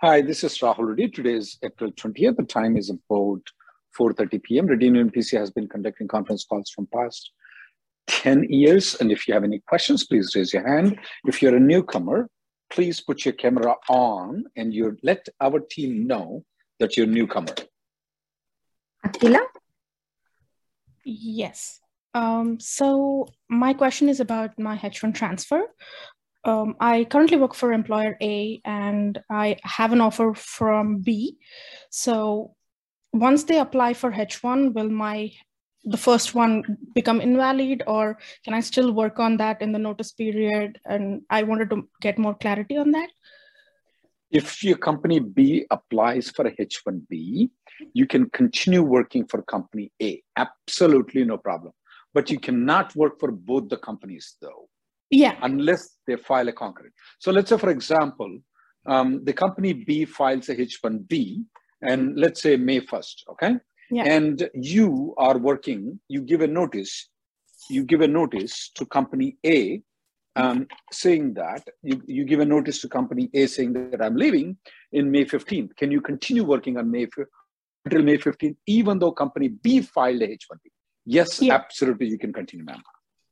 Hi, this is Rahul Reddy. Today is April 20th. The time is about 4.30 p.m. Reddy Neumann PC has been conducting conference calls from past 10 years. And if you have any questions, please raise your hand. If you're a newcomer, please put your camera on and you let our team know that you're a newcomer. Akila? Yes. Um, so my question is about my H1 transfer um, I currently work for employer A and I have an offer from B. So once they apply for H1, will my the first one become invalid or can I still work on that in the notice period? And I wanted to get more clarity on that. If your company B applies for a H1B, you can continue working for company A. Absolutely no problem. But you cannot work for both the companies though yeah. Unless they file a concurrent. So let's say, for example, um, the company B files a H1B, and let's say May 1st, okay? Yeah. And you are working, you give a notice, you give a notice to company A um, saying that, you, you give a notice to company A saying that I'm leaving in May 15th. Can you continue working on May until May 15th, even though company B filed a H1B? Yes, yeah. absolutely, you can continue, ma'am.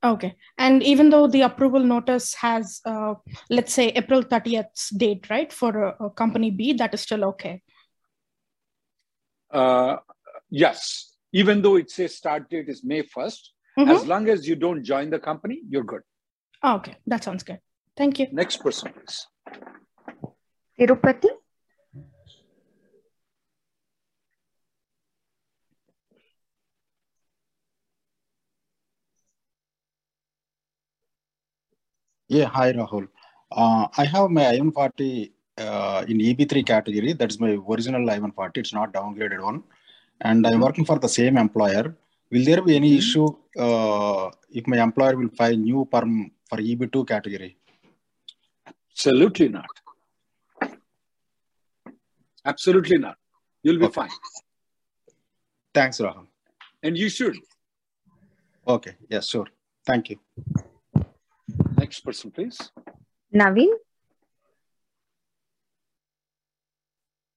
Okay. And even though the approval notice has, uh, let's say, April 30th date, right, for a, a company B, that is still okay? Uh, yes. Even though it says start date is May 1st, mm-hmm. as long as you don't join the company, you're good. okay. That sounds good. Thank you. Next person, please. Tirupati? Yeah, hi Rahul. Uh, I have my I-140 uh, in EB3 category. That's my original I-140. It's not downgraded one. And I'm working for the same employer. Will there be any mm-hmm. issue uh, if my employer will file new perm for EB2 category? Absolutely not. Absolutely not. You'll be okay. fine. Thanks, Rahul. And you should. Okay. Yes, sure. Thank you. Next person, please. Naveen?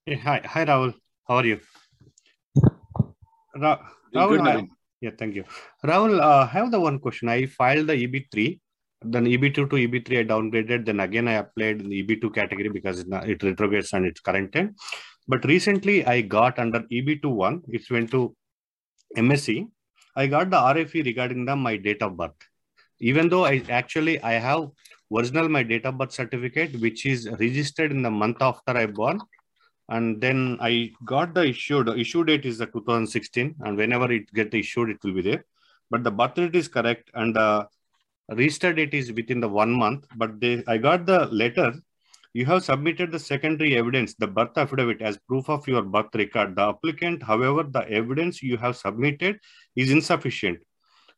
Hey, hi. Hi, Rahul. How are you? Ra- Rahul, good, I, yeah, thank you. Rahul, uh, I have the one question. I filed the EB3, then EB2 to EB3 I downgraded, then again I applied in the EB2 category because it retrogrades and it's current But recently I got under EB2 one, it went to MSc. I got the RFE regarding the my date of birth even though I actually I have original my date of birth certificate, which is registered in the month after I born, and then I got the issued issue date is the 2016, and whenever it get issued, it will be there. But the birth date is correct, and the register date is within the one month. But they I got the letter. You have submitted the secondary evidence, the birth affidavit, as proof of your birth record. The applicant, however, the evidence you have submitted is insufficient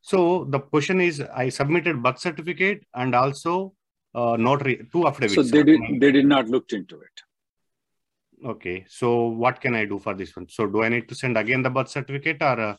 so the question is, I submitted birth certificate and also uh, notary two affidavits. So they did they did not looked into it. Okay. So what can I do for this one? So do I need to send again the birth certificate or? Uh...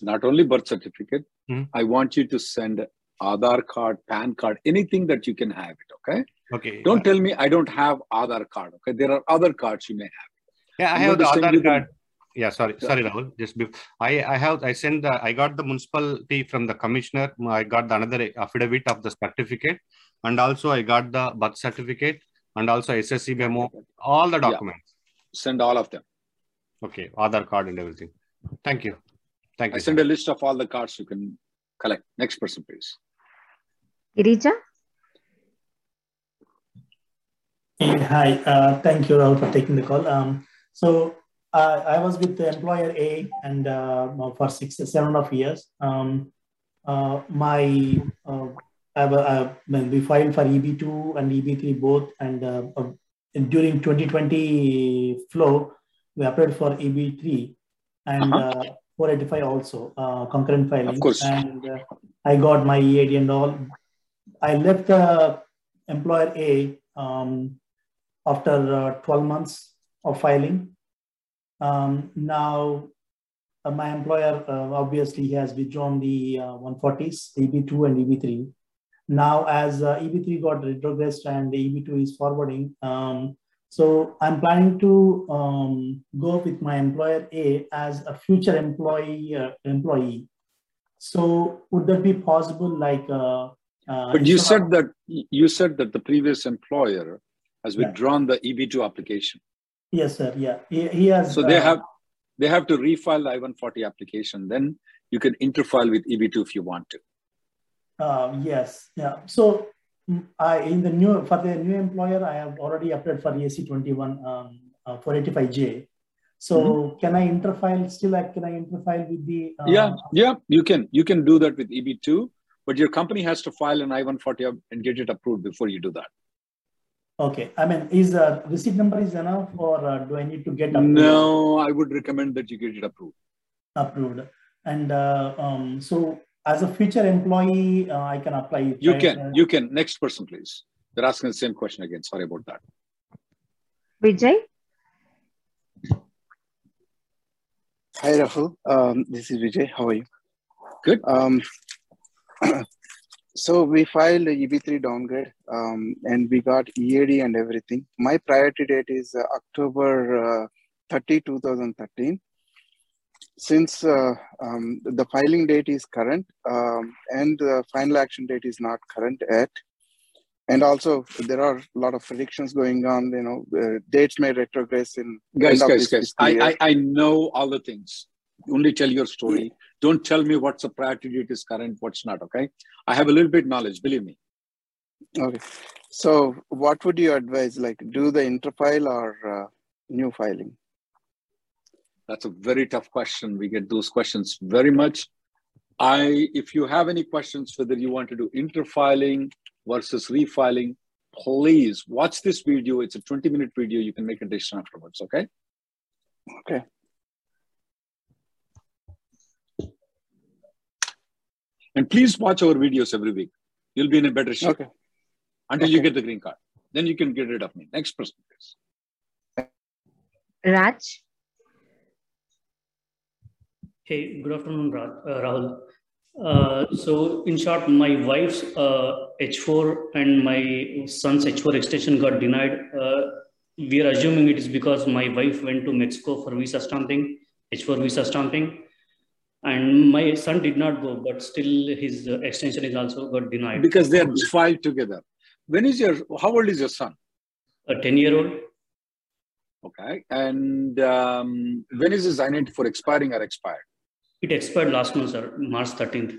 Not only birth certificate. Hmm? I want you to send Aadhaar card, PAN card, anything that you can have it. Okay. Okay. Don't tell me I don't have Aadhaar card. Okay. There are other cards you may have. Yeah, I have the Aadhaar card. Yeah, sorry, sorry, Rahul. Just be, I, I have, I sent the, I got the municipality from the commissioner. I got the another affidavit of the certificate, and also I got the birth certificate, and also SSC memo, all the documents. Yeah. Send all of them. Okay, other card and everything. Thank you. Thank you. I send a list of all the cards you can collect. Next person, please. Girija? Hey, hi. Uh, thank you, Rahul, for taking the call. Um, so uh, I was with the employer A and uh, for six, seven and a half years. Um, uh, my uh, I, we filed for EB2 and EB3 both, and uh, during 2020 flow, we applied for EB3 and uh-huh. 485 also concurrent filing. Of course. And I got my EAD and all. I left the employer A um, after 12 months of filing um, now, uh, my employer uh, obviously has withdrawn the uh, 140s, EB2 and EB3. Now, as uh, EB3 got retrogressed and the EB2 is forwarding, um, so I'm planning to um, go with my employer A as a future employee. Uh, employee. So, would that be possible? Like, uh, but you said that you said that the previous employer has withdrawn yeah. the EB2 application. Yes, sir. Yeah, he, he has. So they uh, have they have to refile the I-140 application. Then you can interfile with EB2 if you want to. Uh, yes. Yeah. So mm, I in the new for the new employer, I have already applied for ESC 21 um, uh, 485J. So mm-hmm. can I interfile still? Like, can I interfile with the? Uh, yeah, yeah, you can. You can do that with EB2, but your company has to file an I-140 and get it approved before you do that. Okay. I mean, is the receipt number is enough or uh, do I need to get approved? No, I would recommend that you get it approved. Approved. And uh, um, so as a future employee, uh, I can apply it. You right? can, you can. Next person, please. They're asking the same question again. Sorry about that. Vijay? Hi, Rahul. Um, this is Vijay. How are you? Good. Um, so we filed a EB3 downgrade um, and we got EAD and everything. My priority date is uh, October uh, 30, 2013. Since uh, um, the filing date is current um, and the final action date is not current yet, and also there are a lot of predictions going on, you know, uh, dates may retrogress in. Guys, guys, guys, I, I, I know all the things. Only tell your story don't tell me what's a priority date is current, what's not, okay? I have a little bit knowledge, believe me. Okay. So what would you advise, like do the interfile or uh, new filing? That's a very tough question. We get those questions very much. I, if you have any questions, whether you want to do interfiling versus refiling, please watch this video. It's a 20 minute video. You can make a decision afterwards, okay? Okay. And please watch our videos every week. You'll be in a better shape okay. until okay. you get the green card. Then you can get rid of me. Next person, please. Raj. Hey, good afternoon, uh, Rahul. Uh, so, in short, my wife's uh, H4 and my son's H4 extension got denied. Uh, we are assuming it is because my wife went to Mexico for visa stamping, H4 visa stamping, and my son did not go but still his extension is also got denied. Because they are filed together. When is your how old is your son? A 10 year old okay. And um, when is his identity for expiring or expired? It expired last month sir march 13th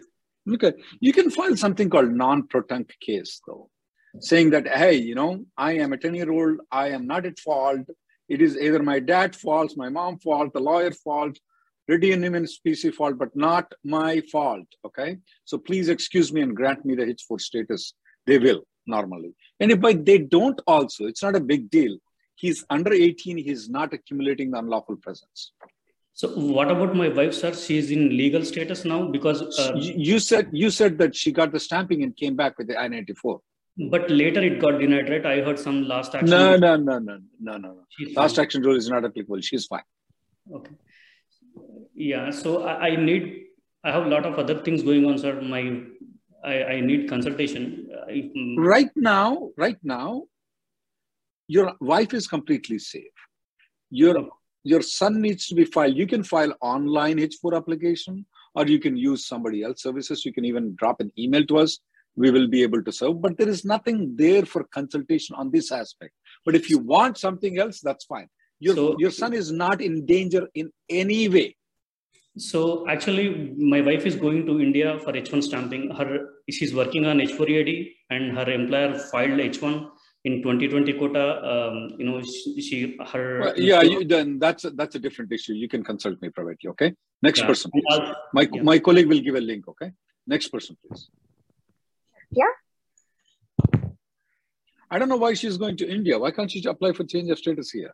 okay. You can file something called nunc pro tunc case though saying that hey you know i am a 10 year old i am not at fault. It is either my dad fault my mom fault the lawyer fault Neumann PC fault, but not my fault. Okay. So please excuse me and grant me the H4 status. They will normally. And if by they don't also, it's not a big deal. He's under 18, he's not accumulating the unlawful presence. So what about my wife, sir? She is in legal status now because uh, you said you said that she got the stamping and came back with the I-94. But later it got denied, right? I heard some last action. No, no, no, no, no, no, no. Last action rule is not applicable. She's fine. Okay yeah so I, I, need i have a lot of other things going on sir my i, I need consultation I, mm, right now right now your wife is completely safe your your son needs to be filed. You can file online H4 application, or you can use somebody else services. You can even drop an email to us. We will be able to serve. But there is nothing there for consultation on this aspect. But if you want something else, that's fine. Your, So- your son is not in danger in any way. So actually, my wife is going to India for H1 stamping. Her she's working on H4 EAD, and her employer filed H1 in 2020 quota. Um, you know, she, she her Well, yeah, you, then that's a, that's a different issue. You can consult me privately. Okay. Next Yeah. person, And please. My yeah. my colleague will give a link. Okay. Next person, please. Yeah. I don't know why she's going to India. Why can't she apply for change of status here?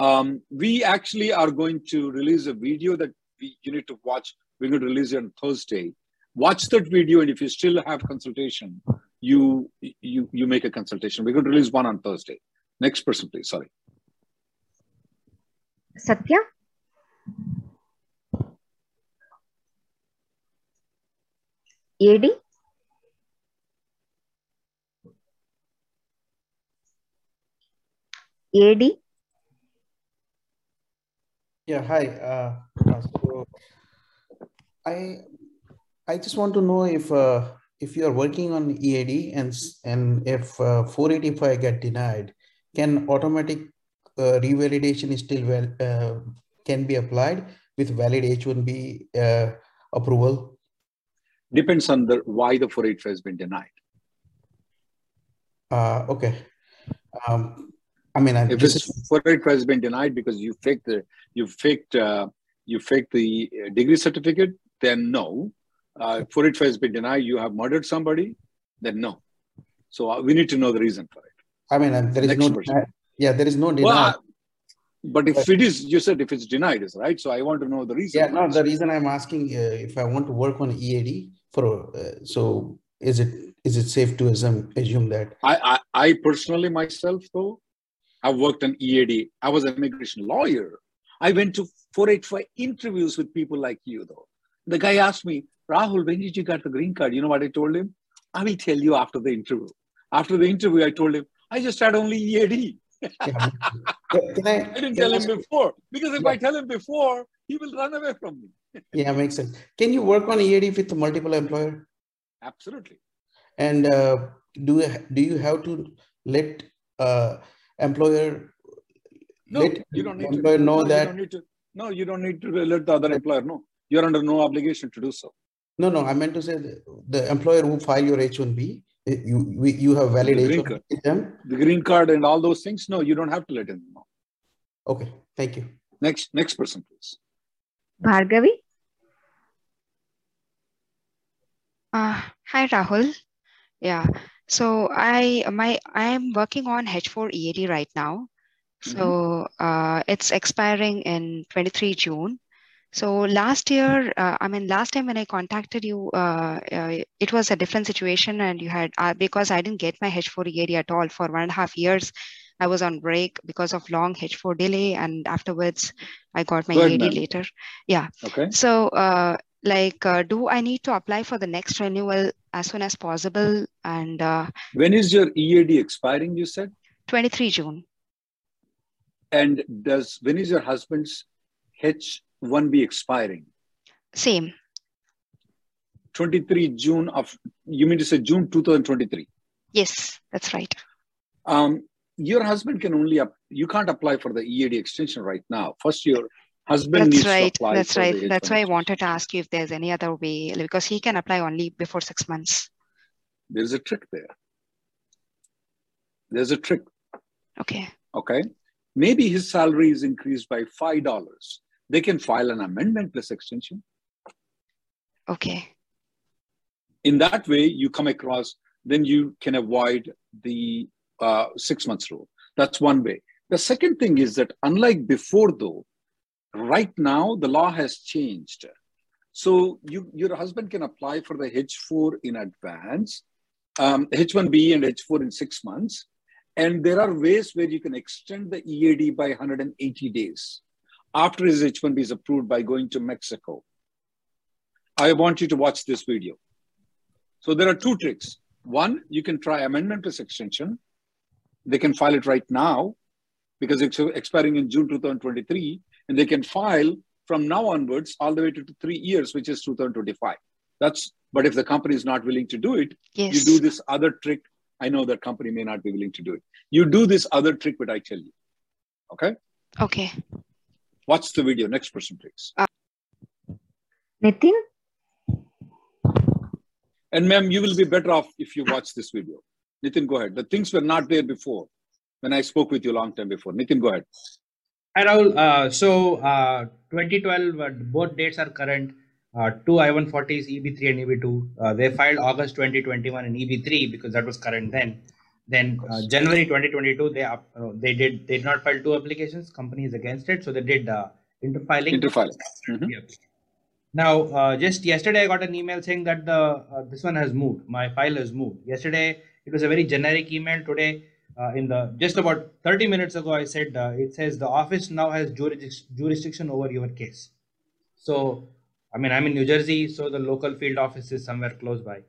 Um, we actually are going to release a video that we, you need to watch. We're going to release it on Thursday. Watch that video, and if you still have consultation, you you you make a consultation. We're going to release one on Thursday. Next person, please. Sorry. Satya, EAD, EAD, Yeah, hi. Uh, so I I just want to know if uh, if you are working on EAD and and if uh, 485 get denied, can automatic uh, revalidation is still well uh, can be applied with valid H1B uh, approval? Depends on the why the 485 has been denied. Uh, okay. Um, I mean, I, If this it's is 485 has been denied because you faked the you faked uh, you faked the uh, degree certificate, then no. Uh, 485 has been denied. You have murdered somebody, then no. So uh, we need to know the reason for it. I mean, there is Next no person. deni- yeah, there is no denial. uh, but if it is, you said if it's denied, is right. So I want to know the reason. Yeah, for no, it. the reason I'm asking uh, if I want to work on EAD for uh, so is it is it safe to assume assume that I, I, I personally myself though, I worked on EAD. I was an immigration lawyer. I went to 485 interviews with people like you though. The guy asked me, Rahul, when did you get the green card? You know what I told him? I will tell you after the interview. After the interview, I told him, I just had only EAD. Yeah, can I, I didn't tell him before because if Yeah. I tell him before, he will run away from me. yeah makes sense. Can you work on EAD with multiple employer? Absolutely. And uh, do you- do you have to let uh, employer No, let you don't need to. know no, that don't to. No, you don't need to let the other employer know. You're under no obligation to do so. no no I meant to say the, the employer who file your H1B eh, you we, you have valid The green card. with them. The green card and all those things. No, you don't have to let him know. Okay, thank you. Next, next person, please. Bhargavi, Uh, hi, Rahul. Yeah. So I my I'm working on H4 EAD right now. So uh, it's expiring in 23 June. So last year, uh, I mean, last time when I contacted you, uh, uh, it was a different situation, and you had uh, because I didn't get my H4 EAD at all for one and a half years. I was on break because of long H4 delay, and afterwards, I got my Go ahead, EAD ma'am. later. Yeah. Okay. So, uh, like, uh, do I need to apply for the next renewal as soon as possible? And uh, When is your EAD expiring? You said. 23 June. And does when is your husband's H1B expiring? Same. 23 June of. You mean to say June 2023? Yes, that's right. Um, your husband can only up. You can't apply for the EAD extension right now. First, your husband That's needs right. to apply. That's right. That's why I wanted to ask you if there's any other way because he can apply only before six months. There's a trick there. There's a trick. Okay. Okay. Maybe his salary is increased by five dollars. They can file an amendment plus extension. Okay. In that way, you come across. Then you can avoid the uh, six months rule. That's one way. The second thing is that unlike before, though, right now the law has changed. So you, your husband can apply for the H4 in advance, um, H1B and H4 in six months. And there are ways where you can extend the EAD by 180 days after his H1B is approved by going to Mexico. I want you to watch this video. So there are two tricks. One, you can try amendment plus extension. They can file it right now. because it's expiring in June 2023, and they can file from now onwards all the way to three years, which is 2025. That's but if the company is not willing to do it, Yes. you do this other trick. I know that company may not be willing to do it. You do this other trick, but I tell you. Okay? Okay. Watch the video. Next person, please. Uh, Nitin? And ma'am, you will be better off if you watch this video. Nitin, go ahead. The things were not there before when I spoke with you a long time before. Nitin, go ahead. Hi Rahul. Uh, so uh, 2012, uh, both dates are current. Uh, two I-140s, EB3 and EB2. Uh, they filed August 2021 in EB3 because that was current then. Then uh, January 2022, they up, they did they did not file two applications. Company is against it, so they did uh, interfiling. Interfiling. Mhm. Yep. Now, uh, just yesterday, I got an email saying that the uh, this one has moved. My file has moved. Yesterday, it was a very generic email. Today, uh, in the just about 30 minutes ago, I said uh, it says the office now has jurisdic- jurisdiction over your case. So, I mean, I'm in New Jersey, so the local field office is somewhere close by.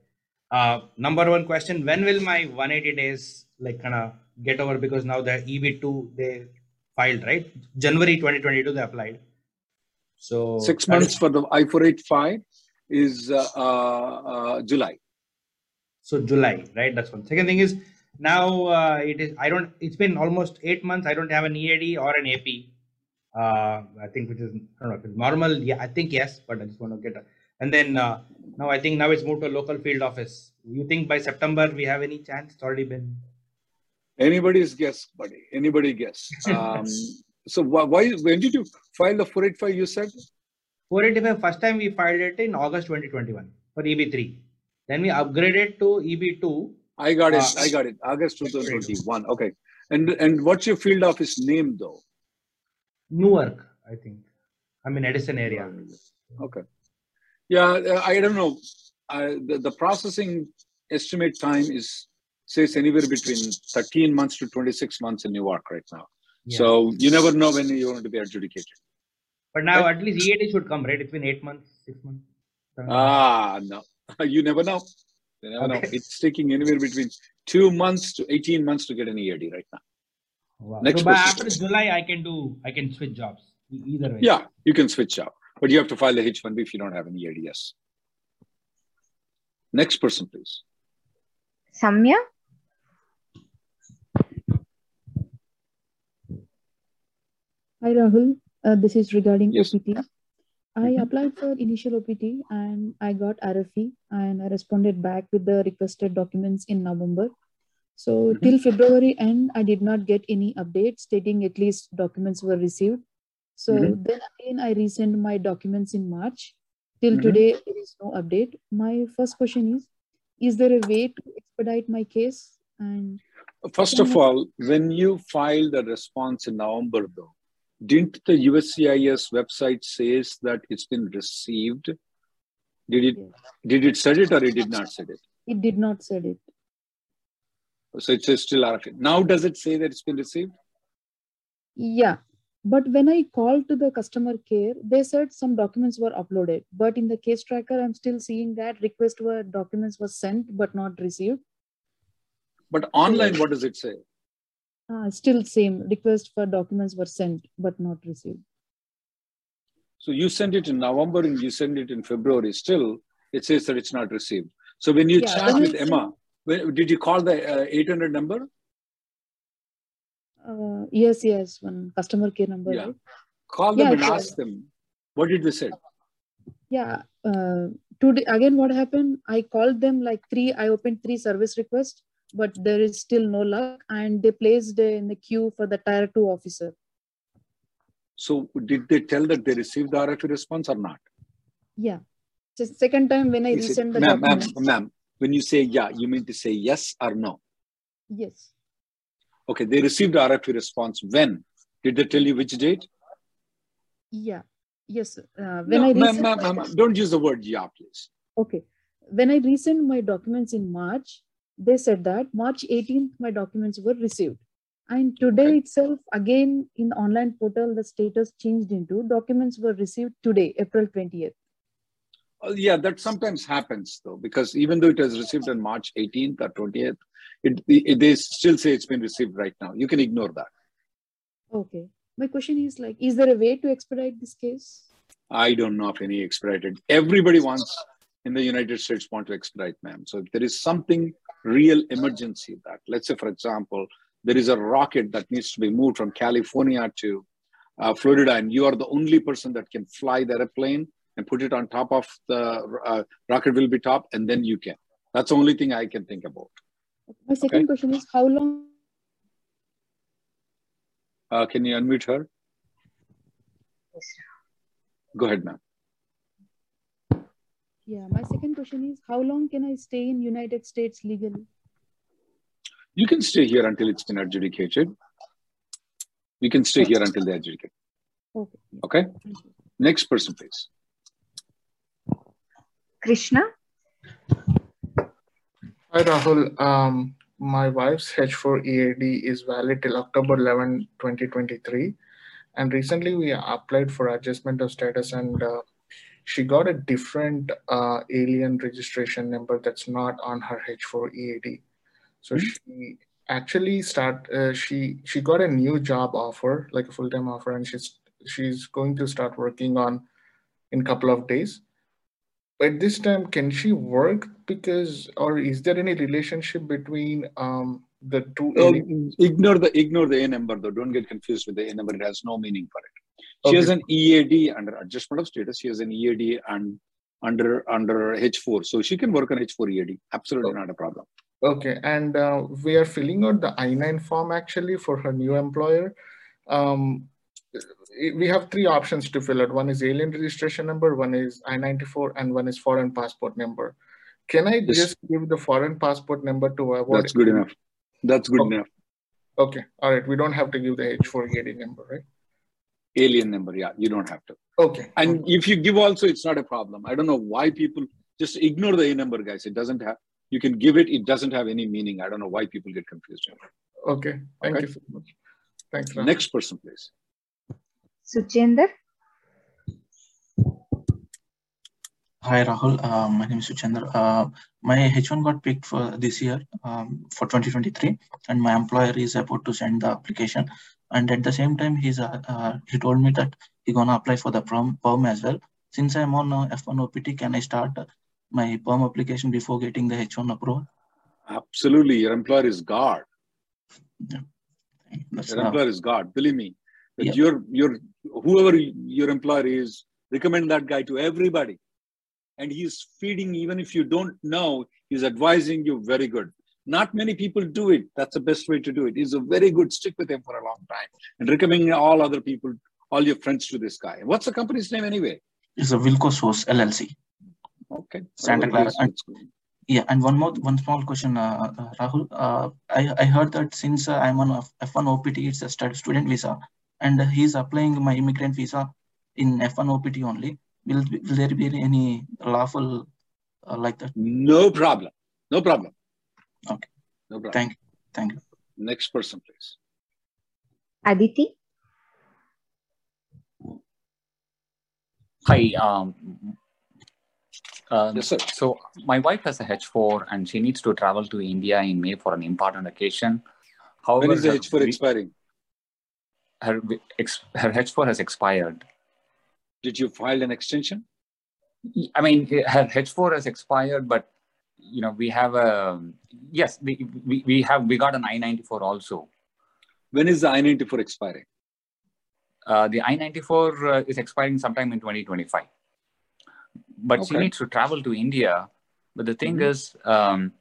Uh, number one question: When will my 180 days like kind of get over? Because now the EB2 they filed right January 2022 they applied. So Six that is- months for the I-485 is uh, uh, July. So July, right? That's one. Second thing is now uh, it is. I don't. It's been almost eight months. I don't have an EAD or an AP. Uh, I think which is I don't know if it's normal. Yeah, I think yes, but I just want to get. A, and then uh, now I think now it's moved to a local field office. You think by September we have any chance? It's already been. Anybody's guess, buddy. Anybody guess. Um, so why, why? When did you file the 485? You said 485 first time we filed it in August 2021 for EB3. Then we upgraded to EB2. I got it. Uh, I got it. August 2021. Okay. And and what's your field office name though? Newark, I think. I'm in Edison area. Okay. Yeah, uh, I don't know. I, the, the processing estimate time is says anywhere between 13 months to 26 months in Newark right now. Yeah. So you never know when you're going to be adjudicated. But now at least EAD should come, right? It's been eight months, six months. Ah, no. You never know. You never know. It's taking anywhere between two months to 18 months to get an EAD right now. Wow. Next so by question. after July, I can do, I can switch jobs. Either way. Yeah, you can switch out, but you have to file the H1B if you don't have an EAD. Yes. Next person, please. Samya? Hi Rahul, uh, this is regarding Yes. OPT. I Mhm. applied for initial OPT and I got RFE and I responded back with the requested documents in November. So Mhm. till February end, I did not get any update stating at least documents were received. So Mhm. then again, I resent my documents in March. Till Mhm. today, there is no update. My first question is, is there a way to expedite my case? And First of all, when you filed the response in November, though, didn't the USCIS website says that it's been received? Did it? Did it said it or it did not said it? it did not said it. So it says still RFA. Now does it say that it's been received? Yeah, but when I called to the customer care, they said some documents were uploaded. But in the case tracker, I'm still seeing that request were documents were sent but not received. But online, what does it say? Uh, still same request for documents were sent but not received. So you sent it in November and you send it in February. Still, it says that it's not received. So when you Yeah, chat with Emma, when, did you call the uh, 800 number? Uh, yes, yes, one customer care number. Yeah. right? Call them Yeah, and sure. ask them. What did they say? Yeah. Uh, today again, what happened? I called them like three. I opened three service requests, but there is still no luck, and they placed in the queue for the tier two officer. So did they tell that they received the RFE response or not? Yeah. Just second time when I Is it- resent the ma'am, ma'am, ma'am, when you say yeah, you mean to say yes or no? Yes. Okay, they received the RFE response when? Did they tell you which date? Yeah. Yes. Uh, when No, I ma'am, ma'am, ma'am, don't use the word yeah, please. okay, when I resent my documents in March, they said that March 18th my documents were received, and today itself again in the online portal the status changed into documents were received today, April 20th. Uh, yeah, that sometimes happens though, because even though it was received on March 18th or 20th, it, it, they still say it's been received right now. You can ignore that. Okay. My question is like, is there a way to expedite this case? I don't know of any expedited. Everybody wants in the United States want to expedite, ma'am. So if there is something real emergency that, let's say, for example, there is a rocket that needs to be moved from California to uh, Florida, and you are the only person that can fly the airplane and put it on top of the uh, rocket will be top, and then you can. That's the only thing I can think about. My second okay? question is how long? Uh, can you unmute her? Go ahead, ma'am. Yeah, my second question is how long can I stay in United States legally? You can stay here until it's been adjudicated. You can stay here until they adjudicate. Okay. Okay. Next person, please. Krishna. Hi, Rahul. Um, my wife's H4 EAD is valid till October 11, 2023. And recently we applied for adjustment of status and uh, she got a different uh, alien registration number that's not on her H4 EAD. So mm-hmm. she actually start uh, she she got a new job offer, like a full time offer, and she's she's going to start working on in a couple of days. At this time, can she work because, or is there any relationship between um, the two? Oh, ignore the ignore the A number though. Don't get confused with the A number. It has no meaning for it. She okay. has an EAD under adjustment of status. She has an EAD and under under H4, so she can work on H4 EAD. Absolutely okay. not a problem. Okay, and uh, we are filling out the I-9 form actually for her new employer. Um, we have three options to fill out. One is alien registration number, one is I-94, and one is foreign passport number. Can I yes. just give the foreign passport number to avoid? That's good enough. That's good okay. enough. Okay, all right. We don't have to give the H4 EAD number, right? Alien number, yeah. You don't have to. Okay. And okay. if you give also, it's not a problem. I don't know why people just ignore the A number, guys. It doesn't have you can give it, it doesn't have any meaning. I don't know why people get confused. Okay, thank okay. you so much. Thanks. Ram. Next person, please. Suchender. Hi, Rahul. Uh, my name is Suchender. Uh, my H1 got picked for this year um, for 2023, and my employer is about to send the application. And at the same time, he's uh, uh he told me that he's gonna apply for the prom, perm as well. Since I'm on uh, F1 OPT, can I start my perm application before getting the H1 approval? Absolutely. Your employer is God. Yeah. your employer is God. Believe me. Yeah. Your, your, whoever your employer is, recommend that guy to everybody. And he's feeding, even if you don't know, he's advising you very good. Not many people do it. That's the best way to do it. He's a very good. Stick with him for a long time and recommend all other people, all your friends to this guy. What's the company's name anyway? It's a Wilco Source LLC. Okay. Santa Clara. And, yeah, and one more, one small question, uh, uh, Rahul. Uh, I, I heard that since uh, I'm on F1 OPT, it's a student visa, and he's applying my immigrant visa in F1 OPT only. Will, will there be any lawful uh, like that? No problem. No problem. Okay. No problem. Thank you. Thank you. Next person, please. Aditi. Hi, um, um, yes, sir. So my wife has a H4 and she needs to travel to India in May for an important occasion. However, when is the H4 expiring? Her, her H4 has expired. Did you file an extension? I mean, her H4 has expired, but you know, we have a yes, we, we, we have we got an I-94 also. When is the I-94 expiring? Uh, the I-94 uh, is expiring sometime in 2025 but okay. she needs to travel to India. But the thing mm-hmm. is, um,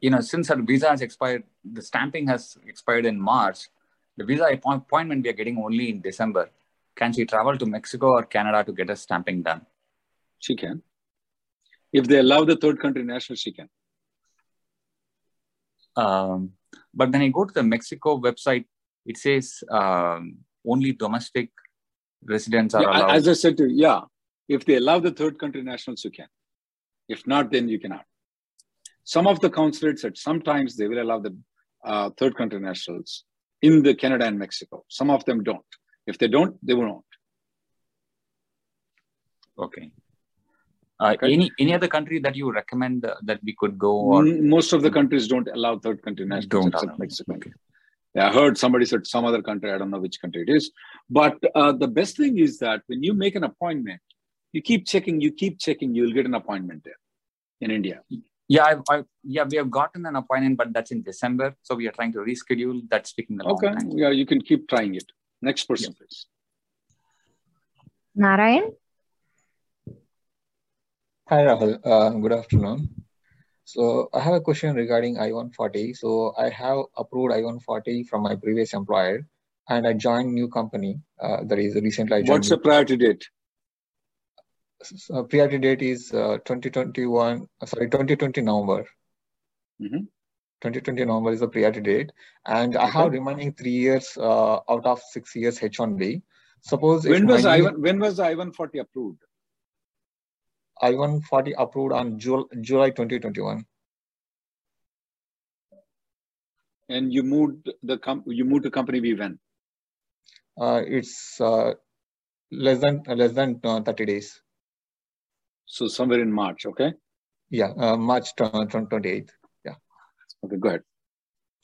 you know, since her visa has expired, the stamping has expired in March. The visa appointment we are getting only in December. Can she travel to Mexico or Canada to get a stamping done? She can. If they allow the third country national, she can. Um, but when I go to the Mexico website, it says um, only domestic residents are yeah, allowed. As I said to you, yeah, if they allow the third country nationals, you can. If not, then you cannot. Some of the consulates said sometimes they will allow the uh, third country nationals in the Canada and Mexico. Some of them don't. If they don't, they won't. Okay. Uh. Any any other country that you recommend uh, that we could go? Or... Most of the countries don't allow third country nationals don't except allow. Mexico. Okay. Yeah, I heard somebody said some other country. I don't know which country it is. But uh, the best thing is that when you make an appointment, you keep checking, you keep checking, you'll get an appointment there in India. Yeah, I've, I, yeah, we have gotten an appointment, but that's in December. So we are trying to reschedule. That's taking a long okay. time. Yeah, you can keep trying it. Next person, yeah. please. Narayan. Hi, Rahul. Uh, good afternoon. So I have a question regarding I-140. So I have approved I-140 from my previous employer, and I joined new company. Uh, that is recently I joined. What's the priority date? So priority date is uh, 2021. Sorry, 2020 November. Mm-hmm. 2020 November is the priority date, and okay. I have remaining three years uh, out of six years H1B. Suppose when was I when was I-140 approved? I-140 approved on Jul July 2021. And you moved the com you moved to company B when? Uh, it's uh, less than uh, less than 30 days. So somewhere in March, okay? Yeah, uh, March 28th. Yeah. Okay, go ahead.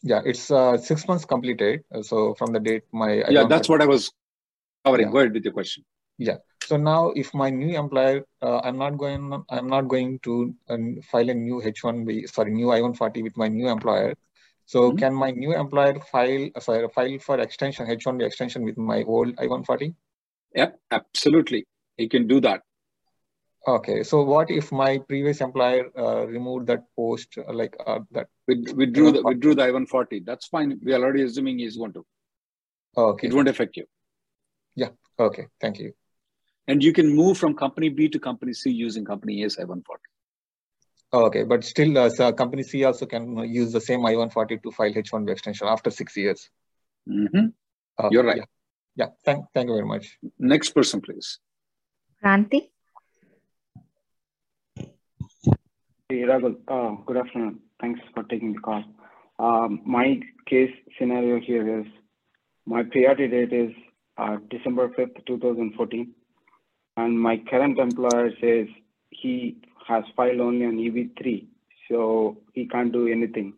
Yeah, it's uh, six months completed. So from the date my yeah, that's what I was covering. Yeah. Go ahead with your question. Yeah. So now, if my new employer, uh, I'm not going, I'm not going to uh, file a new H1B, sorry, new I-140 with my new employer. So mm-hmm. can my new employer file, sorry, file for extension H1B extension with my old I-140? Yep, absolutely. You can do that. Okay. So what if my previous employer uh, removed that post, uh, like uh, that? With, withdrew the withdrew the I-140. That's fine. We are already assuming he's going to. Okay. It won't affect you. Yeah. Okay. Thank you. And you can move from company B to company C using company A's I-140. Okay, but still, uh, so company C also can use the same I-140 to file H-1B extension after six years. Mm-hmm. Uh, You're right. Yeah. yeah. Thank, thank you very much. Next person, please. Kranti. Hey, Ragul. Uh, good afternoon. Thanks for taking the call. Um, my case scenario here is my priority date is uh, December 5th, 2014 and my current employer says he has filed only on EB3, so he can't do anything.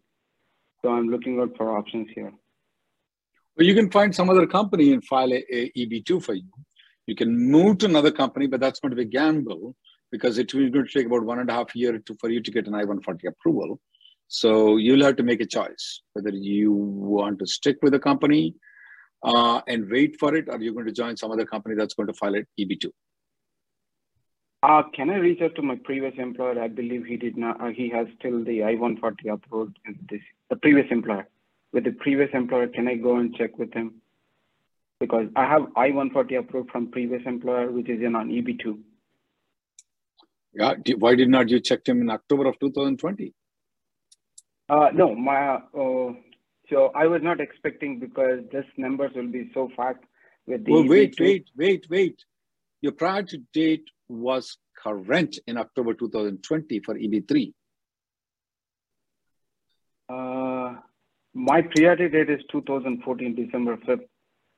So I'm looking out for options here. Well, you can find some other company and file a, a EB2 for you. You can move to another company, but that's going to be a gamble because it will going to take about one and a half year to, for you to get an I-140 approval. So you'll have to make a choice whether you want to stick with the company uh, and wait for it, or you're going to join some other company that's going to file it EB2. Uh, can I reach out to my previous employer? I believe he did not. Uh, he has still the I-140 approved. This the previous employer. With the previous employer, can I go and check with him? Because I have I-140 approved from previous employer, which is in on EB2. Yeah. Why did not you check him in October of 2020? Uh, no, my. Uh, so I was not expecting because this numbers will be so fast with the. Well, wait, wait, wait, wait. Your prior to date was current in October 2020 for EB3? Uh, my priority date is 2014, December 5th.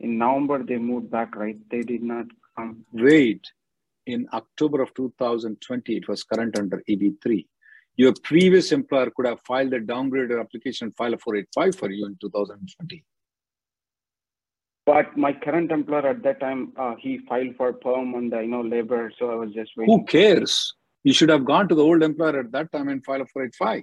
In November, they moved back, right? They did not come. Wait, in October of 2020, it was current under EB3. Your previous employer could have filed a downgraded application, file a 485 for you in 2020. But my current employer at that time, uh, he filed for perm on the you know labor, so I was just waiting. Who cares? You should have gone to the old employer at that time and filed for a 485.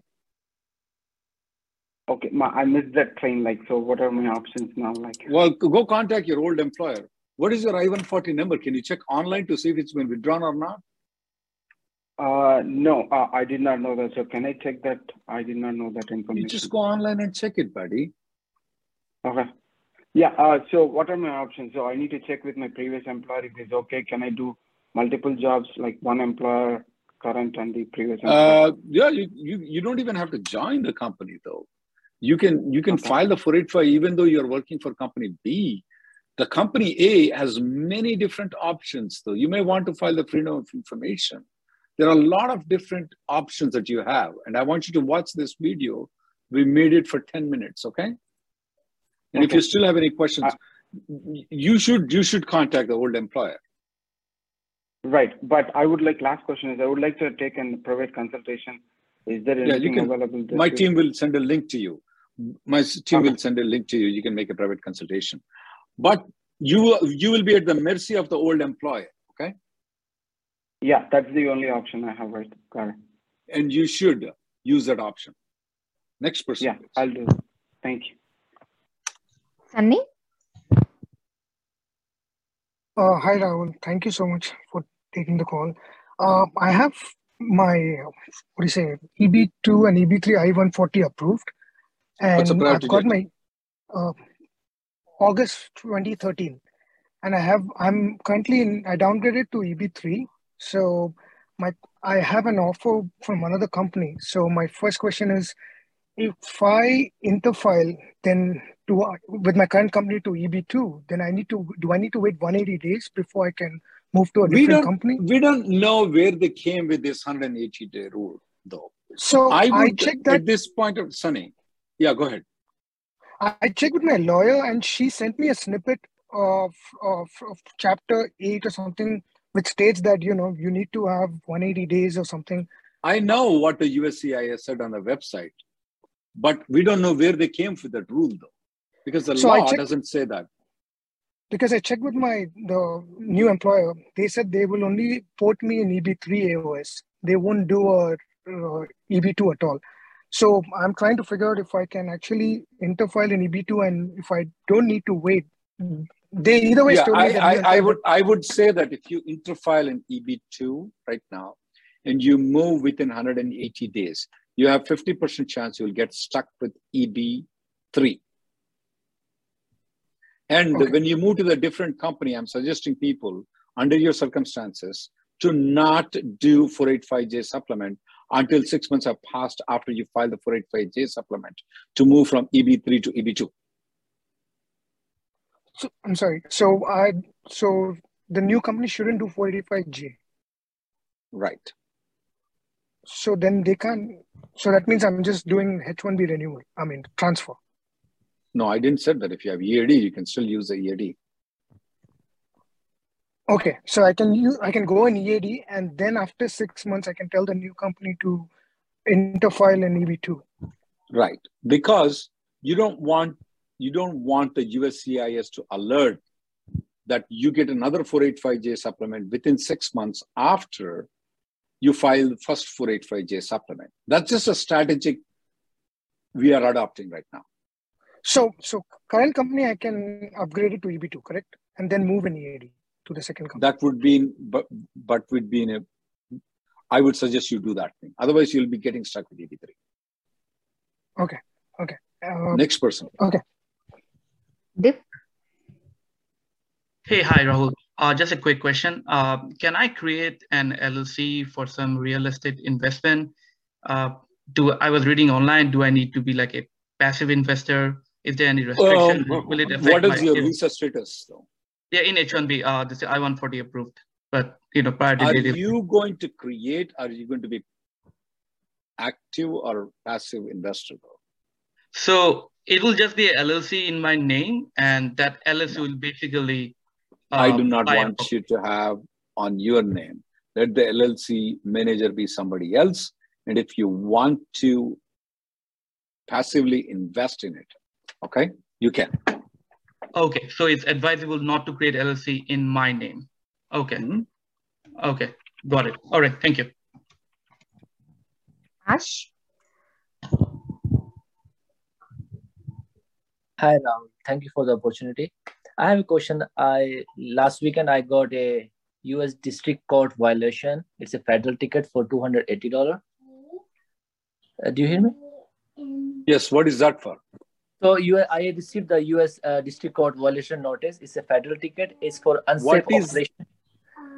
Okay, my, I missed that train. Like, so what are my options now? Like, well, go contact your old employer. What is your I-140 number? Can you check online to see if it's been withdrawn or not? Uh, no, uh, I did not know that. So can I check that? I did not know that information. You just go online and check it, buddy. Okay. Yeah. Uh, so what are my options? So I need to check with my previous employer if it's okay. Can I do multiple jobs like one employer, current and the previous employer? Uh, yeah, you, you, you don't even have to join the company though. You can you can okay. file the 485 even though you're working for company B. The company A has many different options though. You may want to file the freedom of information. There are a lot of different options that you have. And I want you to watch this video. We made it for 10 minutes, okay? And okay. if you still have any questions, uh, you should you should contact the old employer. Right, but I would like last question is I would like to take a private consultation. Is there anything yeah, you can, available? My team will send a link to you. My team will send a link to you. You can make a private consultation. But you you will be at the mercy of the old employer. Okay. Yeah, that's the only option I have right. Got it. And you should use that option. Next person. Yeah, please. I'll do. Thank you. Sunny? Uh, hi, Rahul. Thank you so much for taking the call. Uh, I have my, what do you say, EB2 and EB3 I-140 approved. And I've got my uh, August 2013. And I have, I'm currently in, I downgraded to EB3. So my, I have an offer from another company. So my first question is, if I interfile, then do I, uh, with my current company to EB2, then I need to do I need to wait 180 days before I can move to a We different don't company? we don't know where they came with this 180 day rule, though. So I I would checked that- at this point of Sunny. Yeah, go ahead. I I checked with my lawyer and she sent me a snippet of, of, of chapter 8 or something which states that you know you need to have 180 days or something. I know what the USCIS said on the website, but we don't know where they came with that rule, though, because the So law checked- doesn't say that. Because I checked with my the new employer, they said they will only port me in EB3 AOS. They won't do a uh, EB2 at all. So I'm trying to figure out if I can actually interfile in EB2 and if I don't need to wait. They either way yeah, told me I, I, I would I would say that if you interfile in EB2 right now and you move within 180 days, you have 50% chance you'll get stuck with EB3. And Okay. when you move to the different company, I'm suggesting people under your circumstances to not do 485J supplement until six months have passed after you file the 485J supplement to move from EB3 to EB2. So, I'm sorry. So I so the new company shouldn't do 485J. Right. So then they can't. So that means I'm just doing H1B renewal. I mean transfer. No, I didn't say that. If you have EAD, you can still use the EAD. Okay, so I can use I can go in EAD and then after six months I can tell the new company to interfile in EB2. Right. Because you don't want you don't want the USCIS to alert that you get another 485J supplement within six months after you file the first 485J supplement. That's just a strategic we are adopting right now. So so current company I can upgrade it to EB2, correct? And then move in EAD to the second company. That would be in, but but would be in a I would suggest you do that thing. Otherwise, you'll be getting stuck with EB3. Okay, okay. Uh, Next person. Okay. Dip? Hey, hi, Rahul. Uh, just a quick question. Uh, can I create an LLC for some real estate investment? Uh, do I was reading online? Do I need to be like a passive investor? Is there any restriction? Um, Will it affect what is my- your visa status though? Yeah, in H1B, uh, this I-140 approved, but you know, prior to Are you going to create? Are you going to be active or passive investor though? So it will just be a LLC in my name, and that LLC will basically. I uh, do not want you to have on your name. Let the LLC manager be somebody else. And if you want to passively invest in it, okay, you can. Okay, so it's advisable not to create LLC in my name. Okay. Mm-hmm. Okay, got it. All right, thank you. Ash? Hi, Ram. Thank you for the opportunity. I have a question. I last weekend I got a U.S. District Court violation. It's a federal ticket for two hundred eighty dollar. Uh, do you hear me? Yes. What is that for? So you, I received the U.S. Uh, District Court violation notice. It's a federal ticket. It's for unsafe What is- operation.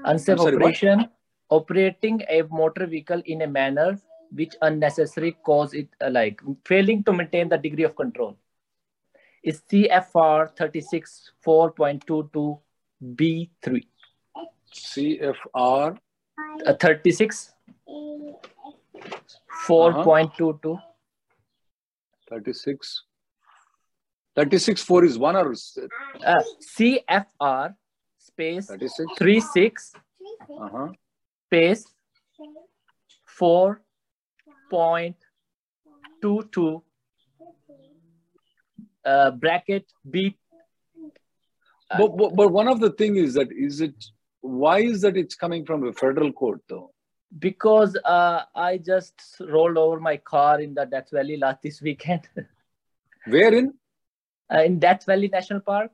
Unsafe I'm sorry, what? operation. Operating a motor vehicle in a manner which unnecessarily cause it uh, like failing to maintain the degree of control. It's CFR 36 4.22 B3. CFR Uh, 36 4.22. 36. 36 4 is one or? Uh, CFR space 36? 36 Uh-huh. space 4.22 uh, bracket B. But, but, but one of the thing is that is it why is that it's coming from a federal court though? Because uh, I just rolled over my car in the Death Valley last this weekend. Where in? Uh, in Death Valley National Park.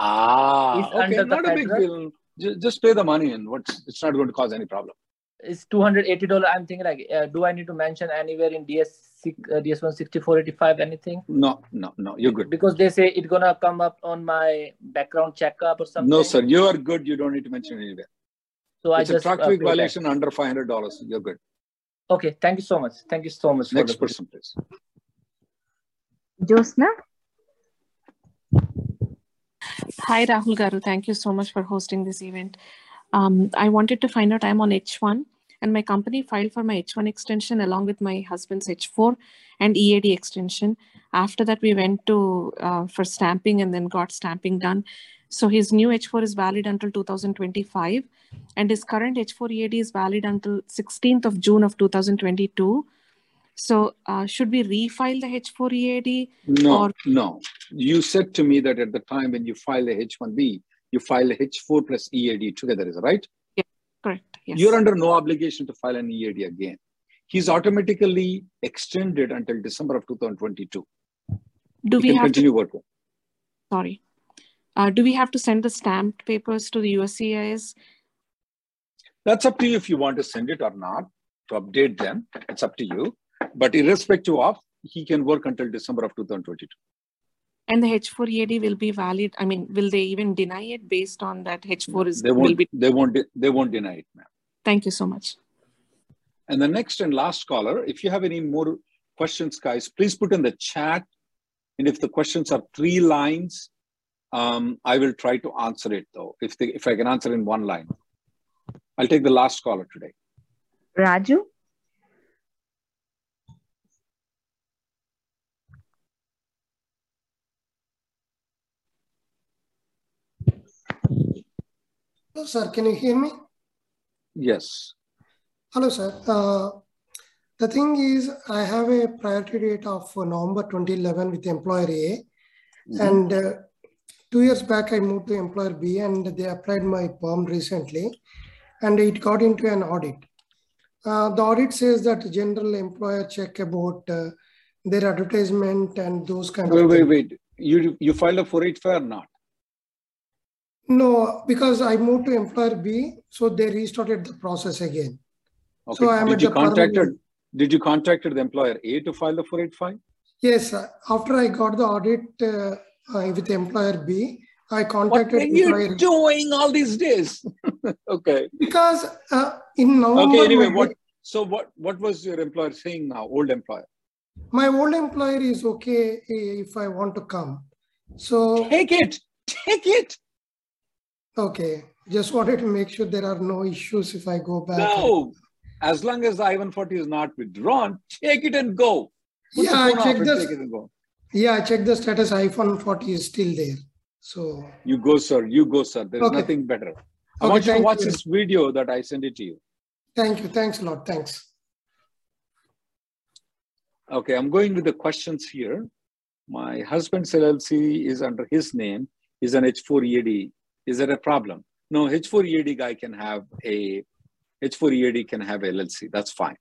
Ah, It's okay, under the not a big deal. Ju- Just pay the money and what's it's not going to cause any problem. It's two hundred eighty dollars. I'm thinking like, uh, do I need to mention anywhere in DS six, uh, DS one sixty four eighty five anything? No, no, no, you're good. Because they say it's gonna come up on my background checkup or something. No, sir, you are good. You don't need to mention anywhere. So I it's just a uh, traffic pay that. violation under five hundred dollars. You're good. Okay, thank you so much. Thank you so much. Next the- person, please. Josna? Hi, Rahul Garu. Thank you so much for hosting this event. Um, I wanted to find out I'm on H1 and my company filed for my H1 extension along with my husband's H4 and EAD extension. After that, we went to uh, for stamping and then got stamping done. So his new H4 is valid until 2025 and his current H4 EAD is valid until 16th of June of 2022. So uh, should we refile the H4 EAD No, or no. You said to me that at the time when you file a H1B, you file a H4 plus EAD together, is right? correct? Yes. You're under no obligation to file an EAD again. He's automatically extended until December of 2022. Do we have continue to, working. sorry, uh, do we have to send the stamped papers to the USCIS? That's up to you if you want to send it or not to update them. It's up to you. But irrespective of, he can work until December of 2022. And the H4 EAD will be valid. I mean, will they even deny it based on that H4 is They will won't. be? They won't. de- They won't deny it, ma'am. Thank you so much. And the next and last caller, if you have any more questions, guys, please put in the chat. And if the questions are three lines, um, I will try to answer it though. If they, if I can answer in one line, I'll take the last caller today. Raju? Hello, sir. Can you hear me? Yes. Hello, sir. Uh, the thing is, I have a priority date of November 2011 with employer A. Mhm. And uh, two years back, I moved to employer B and they applied my perm recently. And it got into an audit. Uh, the audit says that general employer check about uh, their advertisement and those kind Wait, of wait, things. wait. You you filed a 485 or not? No, because I moved to employer B, so they restarted the process again. Okay. So I'm did at you the permanent- contacted? Did you contacted the employer A to file the 485? Yes, after I got the audit uh, uh, with employer B, I contacted. What contacted were you employer doing all these days? okay. because uh, in November, Okay. Anyway, what? So what? What was your employer saying now? Old employer. my old employer is okay if I want to come. So take it, take it. Okay, just wanted to make sure there are no issues if I go back. No. As long as the I-140 is not withdrawn, take it and go. Put Yeah, the I phone off checked and this. take it and go. Yeah, I checked the status. I-140 is still there. So You go, sir. You go, sir. There's Okay. nothing better. I want you to watch you. this video that I send it to you. thank you. Thanks a lot. Thanks. Okay, I'm going with the questions here. My husband's LLC is under his name. He's an H4 EAD. Is that a problem? No, H4 EAD guy can have a H4 EAD can have LLC. That's fine.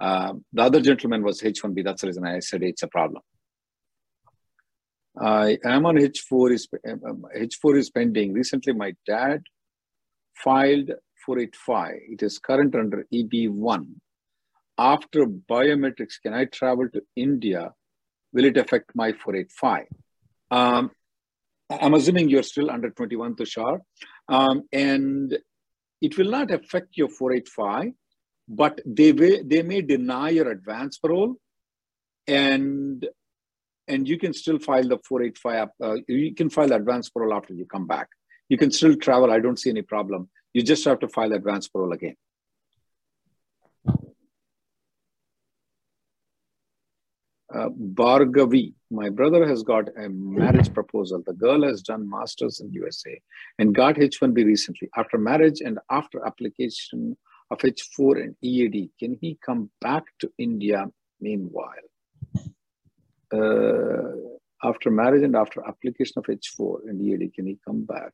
Um, the other gentleman was H1B. That's the reason I said it's a problem. I am on H4 is um, H4 is pending. Recently, my dad filed 485. It is current under EB1 after biometrics, can I travel to India? Will it affect my 485? Um, I'm assuming you're still under 21, Tushar. Um, and it will not affect your 485, but they, may, they may deny your advance parole and and you can still file the 485 up, uh, you can file advance parole after you come back. You can still travel. I don't see any problem. You just have to file advance parole again. Uh, Bhargavi. My brother has got a marriage proposal. The girl has done masters in USA and got H1B recently. After marriage and after application of H4 and EAD, can he come back to India meanwhile? Uh, after marriage and after application of H4 and EAD, can he come back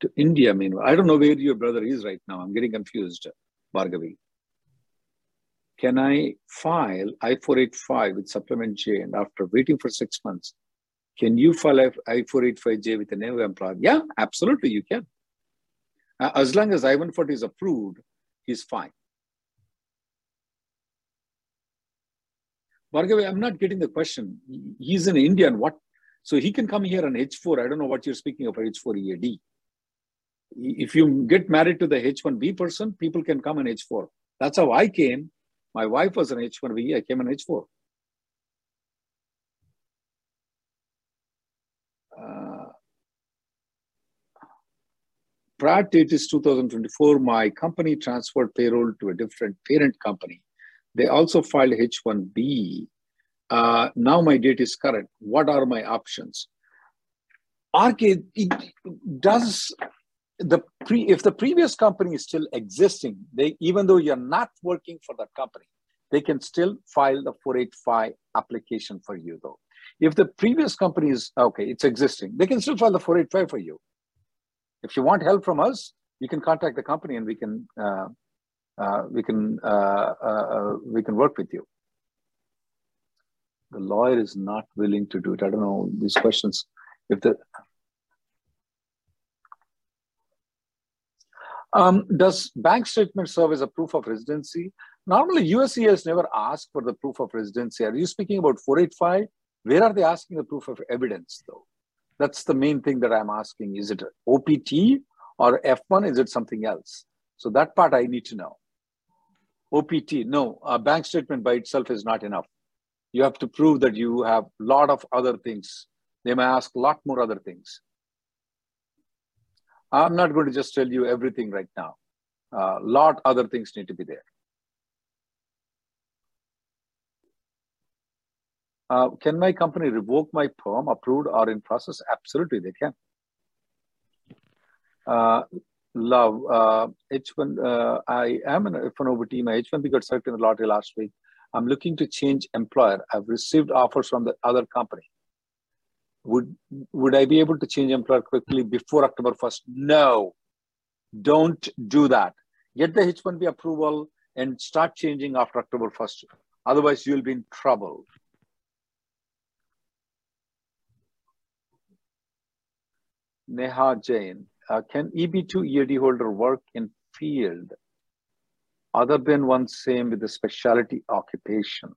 to India? Meanwhile, I don't know where your brother is right now. I'm getting confused, Bhargavi. Can I file I-485 with supplement J and after waiting for six months, can you file I-485J with a new employer? Yeah, absolutely, you can. Uh, as long as I-140 is approved, he's fine. Bhargavi, I'm not getting the question. He's an Indian. What? So he can come here on H4. I don't know what you're speaking of H4 EAD. If you get married to the H1B person, people can come on H4. That's how I came. My wife was an H1B. I came on H4. Uh, prior date is 2024. My company transferred payroll to a different parent company they also filed H1B. Uh, now my date is correct. What are my options? RK, it does the pre if the previous company is still existing, they even though you're not working for that company, they can still file the 485 application for you though. If the previous company is okay, it's existing, they can still file the 485 for you. If you want help from us, you can contact the company and we can uh, uh, we can uh, uh, uh, we can work with you. The lawyer is not willing to do it. I don't know these questions. If the um, does bank statement serve as a proof of residency? Normally, USCIS never asked for the proof of residency. Are you speaking about 485? Where are they asking the proof of evidence, though? That's the main thing that I'm asking. Is it OPT or F1? Is it something else? So that part I need to know. OPT, no, a bank statement by itself is not enough. You have to prove that you have a lot of other things. They may ask a lot more other things. I'm not going to just tell you everything right now. A uh, lot other things need to be there. Uh, can my company revoke my perm approved or in process? Absolutely, they can. Uh, love uh, H1. Uh, I am an F1 OPT. My H1B got selected in the lottery last week. I'm looking to change employer. I've received offers from the other company. Would would I be able to change employer quickly before October 1st? No, don't do that. Get the H1B approval and start changing after October 1st. Otherwise, you'll be in trouble. Neha Jain uh, can EB2 EAD holder work in field other than one same with a specialty occupation?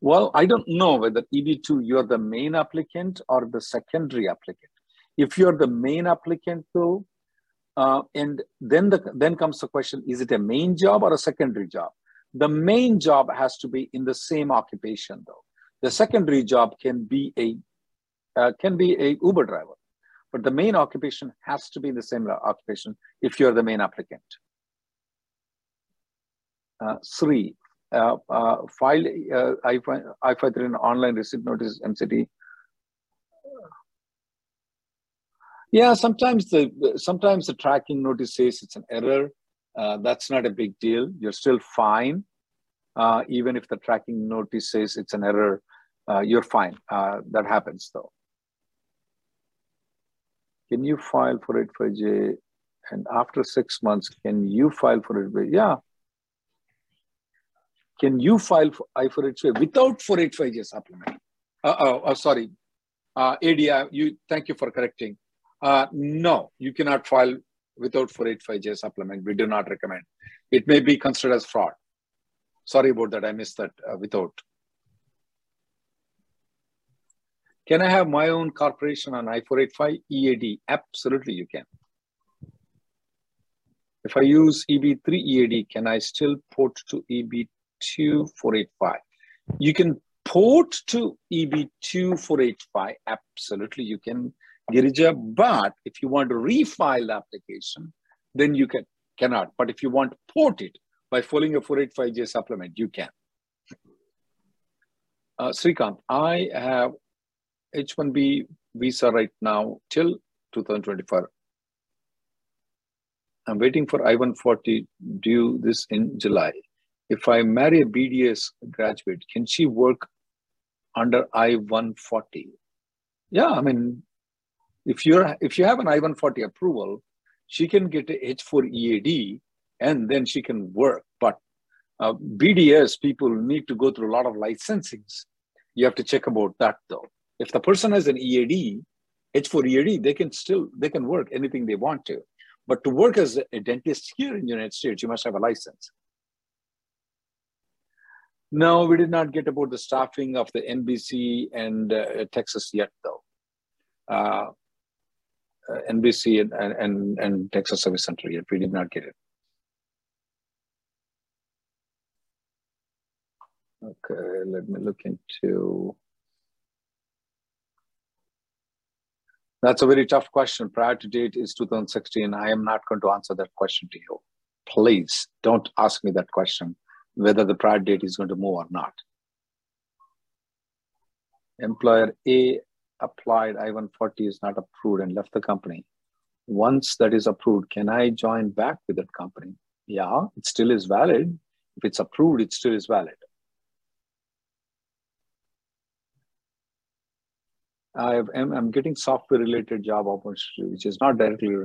Well, I don't know whether EB2 you're the main applicant or the secondary applicant. If you're the main applicant though, uh, and then the then comes the question: Is it a main job or a secondary job? The main job has to be in the same occupation though. The secondary job can be a uh, can be a Uber driver but the main occupation has to be the same occupation if you're the main applicant. Uh, three, uh, uh, file uh, I-53 online receipt notice MCT. Yeah, sometimes the sometimes the tracking notice says it's an error. Uh, that's not a big deal. You're still fine. Uh, even if the tracking notice says it's an error, uh, you're fine. Uh, that happens though can you file for it for J? And after six months, can you file for it? Yeah. Can you file for I for it without 485J supplement? Uh, oh, oh, sorry. Uh, ADI, you, thank you for correcting. Uh, no, you cannot file without 485J supplement. We do not recommend. It may be considered as fraud. Sorry about that. I missed that uh, without. Can I have my own corporation on I-485 EAD? Absolutely, you can. If I use EB3 EAD, can I still port to EB2 485? You can port to EB2485, Absolutely, you can, Girija. But if you want to refile the application, then you can cannot. But if you want to port it by following a 485J supplement, you can. Uh, Srikant, I have H1B visa right now till 2024. I'm waiting for I-140 due this in July. If I marry a BDS graduate, can she work under I-140? Yeah, I mean, if you're if you have an I-140 approval, she can get a H4 EAD and then she can work. But uh, BDS people need to go through a lot of licensings. You have to check about that though. If the person has an EAD, H4 EAD, they can still they can work anything they want to. But to work as a dentist here in the United States, you must have a license. No, we did not get about the staffing of the NBC and uh, Texas yet, though. Uh, uh, NBC and, and, and Texas Service Center yet. We did not get it. Okay, let me look into. That's a very tough question. Prior to date is 2016. I am not going to answer that question to you. Please don't ask me that question whether the prior date is going to move or not. Employer A applied I-140 is not approved and left the company. Once that is approved, can I join back with that company? Yeah, it still is valid. If it's approved, it still is valid. I I'm getting software related job opportunity, which is not directly.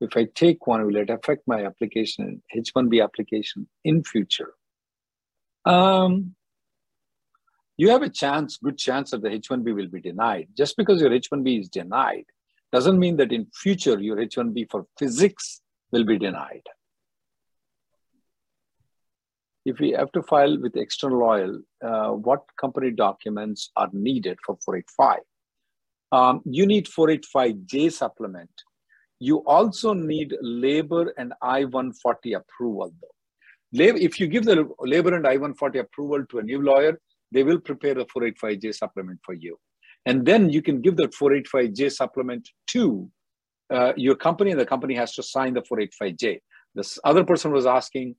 If I take one, will it affect my application, H1B application in future? Um, you have a chance, good chance that the H1B will be denied. Just because your H1B is denied doesn't mean that in future your H1B for physics will be denied. If we have to file with external oil, uh, what company documents are needed for 485? Um, you need 485J supplement. You also need labor and I-140 approval though if you give the labor and I-140 approval to a new lawyer, they will prepare a 485J supplement for you. And then you can give that 485J supplement to uh, your company, and the company has to sign the 485J. This other person was asking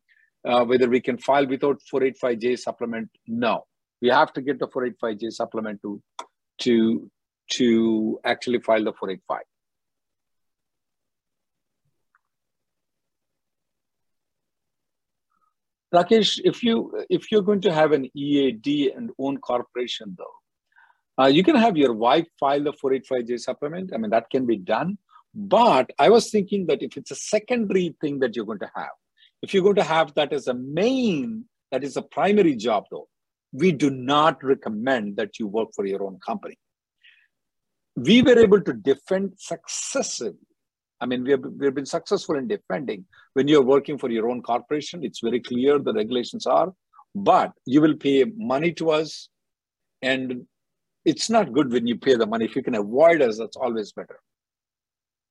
uh, whether we can file without 485J supplement. No, we have to get the 485J supplement to, to, to actually file the 485. Rakesh, if you if you're going to have an EAD and own corporation, though, uh, you can have your wife file the 485J supplement. I mean, that can be done. But I was thinking that if it's a secondary thing that you're going to have, if you're going to have that as a main, that is a primary job, though, we do not recommend that you work for your own company. We were able to defend successively I mean, we have, we have been successful in defending. When you're working for your own corporation, it's very clear the regulations are, but you will pay money to us. And it's not good when you pay the money. If you can avoid us, that's always better.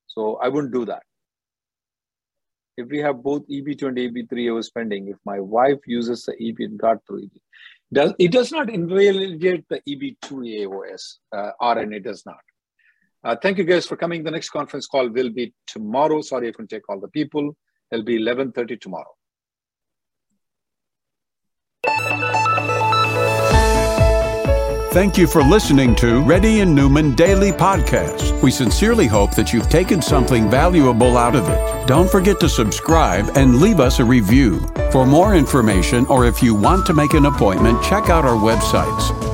So I wouldn't do that. If we have both EB2 and EB3 overspending, if my wife uses the EB and got through EB, does, it does not invalidate the EB2 AOS, uh, RN, it does not. Uh, thank you guys for coming. The next conference call will be tomorrow. Sorry I couldn't take all the people. It'll be 11.30 tomorrow. Thank you for listening to Reddy and Neumann Daily Podcast. We sincerely hope that you've taken something valuable out of it. Don't forget to subscribe and leave us a review. For more information or if you want to make an appointment, check out our websites